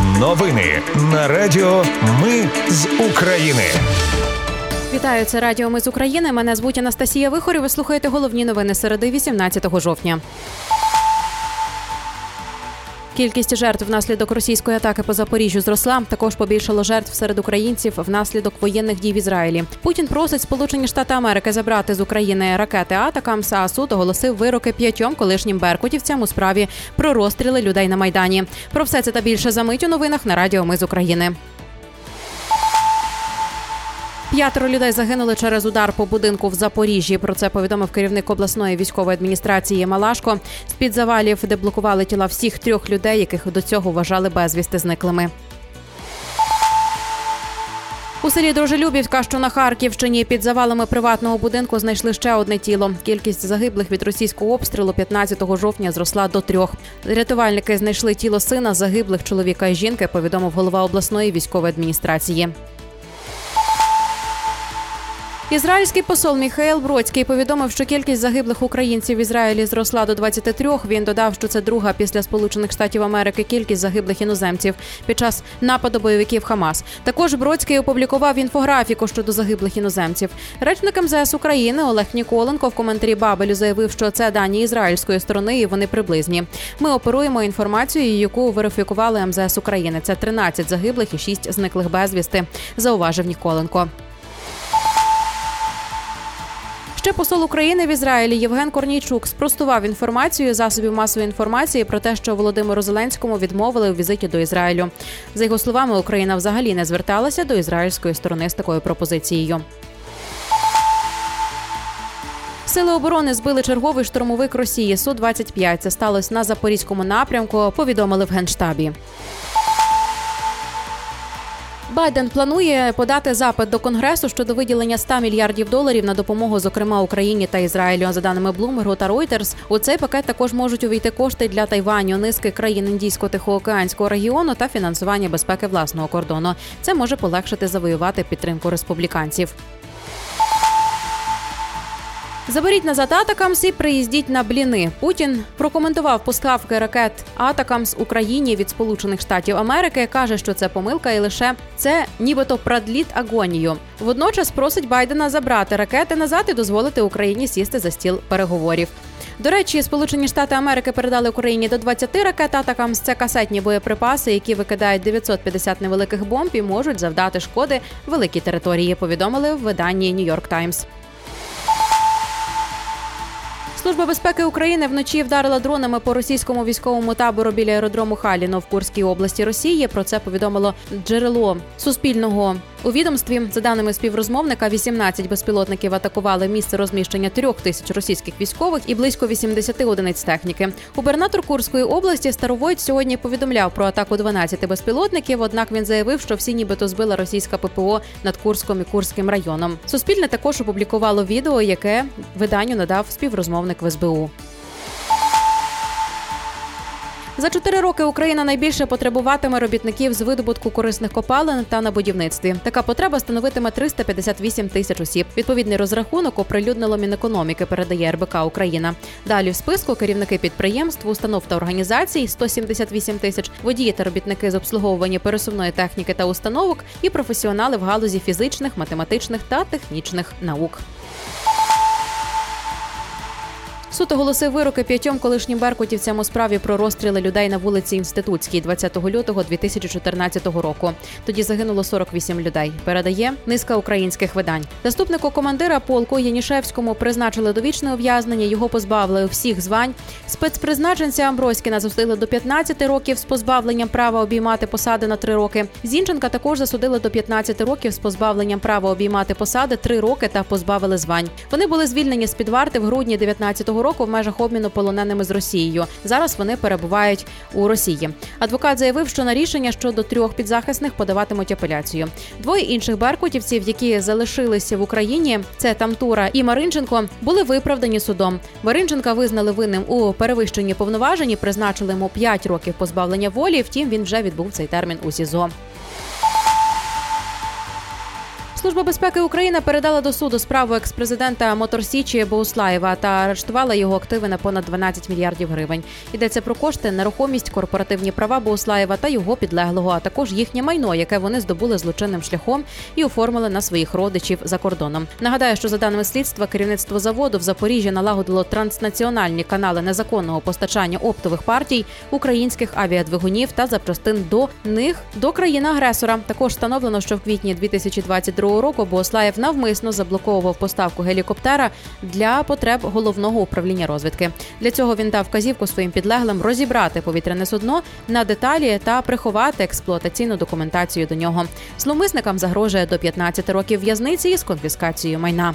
Новини на Радіо Ми з України. Вітаю, це Радіо Ми з України. Мене звуть Анастасія Вихорі. Ви слухаєте головні новини середи 18 жовтня. Кількість жертв внаслідок російської атаки по Запоріжжю зросла. Також побільшало жертв серед українців внаслідок воєнних дій в Ізраїлі. Путін просить Сполучені Штати Америки забрати з України ракети Атакамс, а суд оголосив вироки п'ятьом колишнім беркутівцям у справі про розстріли людей на майдані. Про все це та більше за мить у новинах на Радіо Ми з України. П'ятеро людей загинули через удар по будинку в Запоріжжі. Про це повідомив керівник обласної військової адміністрації Малашко. З під завалів, де блокували тіла всіх трьох людей, яких до цього вважали безвісти зниклими. У селі Дружелюбівка, що на Харківщині, під завалами приватного будинку знайшли ще одне тіло. Кількість загиблих від російського обстрілу 15 жовтня зросла до трьох. Рятувальники знайшли тіло сина загиблих чоловіка і жінки. Повідомив голова обласної військової адміністрації. Ізраїльський посол Міхаел Бродський повідомив, що кількість загиблих українців в Ізраїлі зросла до 23. Він додав, що це друга після Сполучених Штатів Америки кількість загиблих іноземців під час нападу бойовиків Хамас. Також Бродський опублікував інфографіку щодо загиблих іноземців. Речник МЗС України Олег Ніколенко в коментарі Бабелю заявив, що це дані ізраїльської сторони, і вони приблизні. Ми оперуємо інформацією, яку верифікували МЗС України. Це 13 загиблих і 6 зниклих безвісти. Зауважив Ніколенко. Ще посол України в Ізраїлі Євген Корнійчук спростував інформацію засобів масової інформації про те, що Володимиру Зеленському відмовили у візиті до Ізраїлю. За його словами, Україна взагалі не зверталася до ізраїльської сторони з такою пропозицією. Сили оборони збили черговий штурмовик Росії су 25 Це сталося на запорізькому напрямку. Повідомили в генштабі. Байден планує подати запит до конгресу щодо виділення 100 мільярдів доларів на допомогу, зокрема Україні та Ізраїлю. За даними Bloomberg та Reuters, у цей пакет також можуть увійти кошти для Тайваню, низки країн індійсько-тихоокеанського регіону та фінансування безпеки власного кордону. Це може полегшити завоювати підтримку республіканців. Заберіть назад ATACMS і приїздіть на бліни. Путін прокоментував поставки ракет ATACMS Україні від Сполучених Штатів Америки. каже, що це помилка, і лише це нібито продлит агонію. Водночас просить Байдена забрати ракети назад і дозволити Україні сісти за стіл переговорів. До речі, Сполучені Штати Америки передали Україні до 20 ракет ATACMS. Це касетні боєприпаси, які викидають 950 невеликих бомб і можуть завдати шкоди великій території. Повідомили в виданні Нью-Йорк Таймс. Служба безпеки України вночі вдарила дронами по російському військовому табору біля аеродрому Халіно в Курській області Росії. Про це повідомило джерело суспільного у відомстві. За даними співрозмовника, 18 безпілотників атакували місце розміщення трьох тисяч російських військових і близько 80 одиниць техніки. Губернатор Курської області Старовойт сьогодні повідомляв про атаку 12 безпілотників. Однак він заявив, що всі нібито збила російська ППО над Курськом і Курським районом. Суспільне також опублікувало відео, яке виданню надав співрозмовник в СБУ. За чотири роки Україна найбільше потребуватиме робітників з видобутку корисних копалин та на будівництві. Така потреба становитиме 358 тисяч осіб. Відповідний розрахунок оприлюднило Мінекономіки, передає РБК Україна. Далі в списку керівники підприємств, установ та організацій 178 тисяч, водії та робітники з обслуговування пересувної техніки та установок і професіонали в галузі фізичних, математичних та технічних наук. Суд оголосив вироки п'ятьом колишнім беркутівцям у справі про розстріли людей на вулиці Інститутській 20 лютого 2014 року. Тоді загинуло 48 людей. Передає низка українських видань. Заступнику командира полку Янішевському призначили довічне ув'язнення. Його позбавили всіх звань. Спецпризначенця Амброськіна засудили до 15 років з позбавленням права обіймати посади на 3 роки. Зінченка також засудили до 15 років з позбавленням права обіймати посади 3 роки та позбавили звань. Вони були звільнені з під варти в грудні 19-го року в межах обміну полоненими з Росією. Зараз вони перебувають у Росії. Адвокат заявив, що на рішення щодо трьох підзахисних подаватимуть апеляцію. Двоє інших беркутівців, які залишилися в Україні, це Тамтура і Маринченко, були виправдані судом. Маринченка визнали винним у перевищенні повноважень, призначили йому 5 років позбавлення волі. Втім, він вже відбув цей термін у СІЗО. Служба безпеки України передала до суду справу експрезидента Моторсічі Боуслаєва та арештувала його активи на понад 12 мільярдів гривень. Йдеться про кошти, нерухомість, корпоративні права Боуслаєва та його підлеглого, а також їхнє майно, яке вони здобули злочинним шляхом і оформили на своїх родичів за кордоном. Нагадаю, що за даними слідства, керівництво заводу в Запоріжжі налагодило транснаціональні канали незаконного постачання оптових партій українських авіадвигунів та запчастин до них до країни-агресора. Також встановлено, що в квітні 2022 року Бослаєв навмисно заблоковував поставку гелікоптера для потреб головного управління розвідки. Для цього він дав вказівку своїм підлеглим розібрати повітряне судно на деталі та приховати експлуатаційну документацію до нього. Зловмисникам загрожує до 15 років в'язниці із конфіскацією майна.